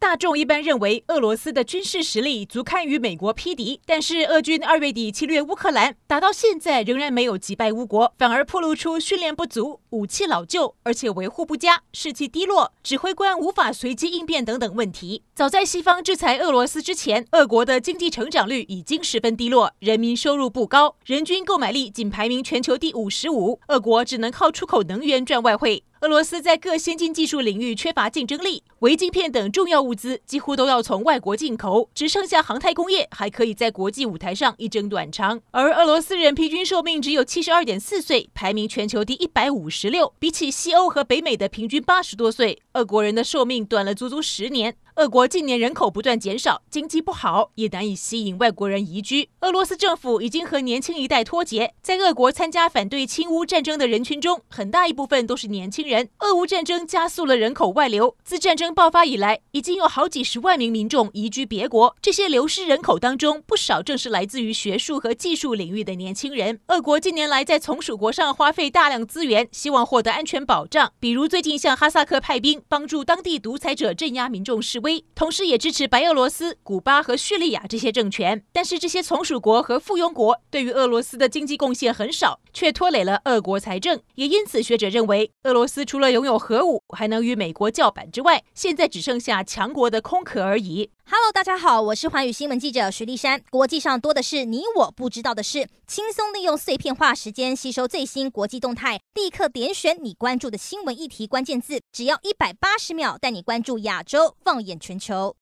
大众一般认为俄罗斯的军事实力足堪与美国匹敌，但是俄军二月底侵略乌克兰，打到现在仍然没有击败乌国，反而暴露出训练不足、武器老旧，而且维护不佳、士气低落、指挥官无法随机应变等等问题。早在西方制裁俄罗斯之前，俄国的经济成长率已经十分低落，人民收入不高，人均购买力仅排名全球第五十五，俄国只能靠出口能源赚外汇。俄罗斯在各先进技术领域缺乏竞争力，微晶片等重要物资几乎都要从外国进口，只剩下航太工业还可以在国际舞台上一争短长。而俄罗斯人平均寿命只有七十二点四岁，排名全球第一百五十六，比起西欧和北美的平均八十多岁，俄国人的寿命短了足足十年。俄国近年人口不断减少，经济不好，也难以吸引外国人移居。俄罗斯政府已经和年轻一代脱节，在俄国参加反对侵乌战争的人群中，很大一部分都是年轻人。俄乌战争加速了人口外流，自战争爆发以来，已经有好几十万名民众移居别国。这些流失人口当中，不少正是来自于学术和技术领域的年轻人。俄国近年来在从属国上花费大量资源，希望获得安全保障，比如最近向哈萨克派兵，帮助当地独裁者镇压民众示威。同时，也支持白俄罗斯、古巴和叙利亚这些政权。但是，这些从属国和附庸国对于俄罗斯的经济贡献很少，却拖累了俄国财政。也因此，学者认为，俄罗斯除了拥有核武，还能与美国叫板之外，现在只剩下强国的空壳而已。Hello，大家好，我是环宇新闻记者徐丽珊。国际上多的是你我不知道的事，轻松利用碎片化时间吸收最新国际动态，立刻点选你关注的新闻议题关键字，只要一百八十秒，带你关注亚洲，放眼全球。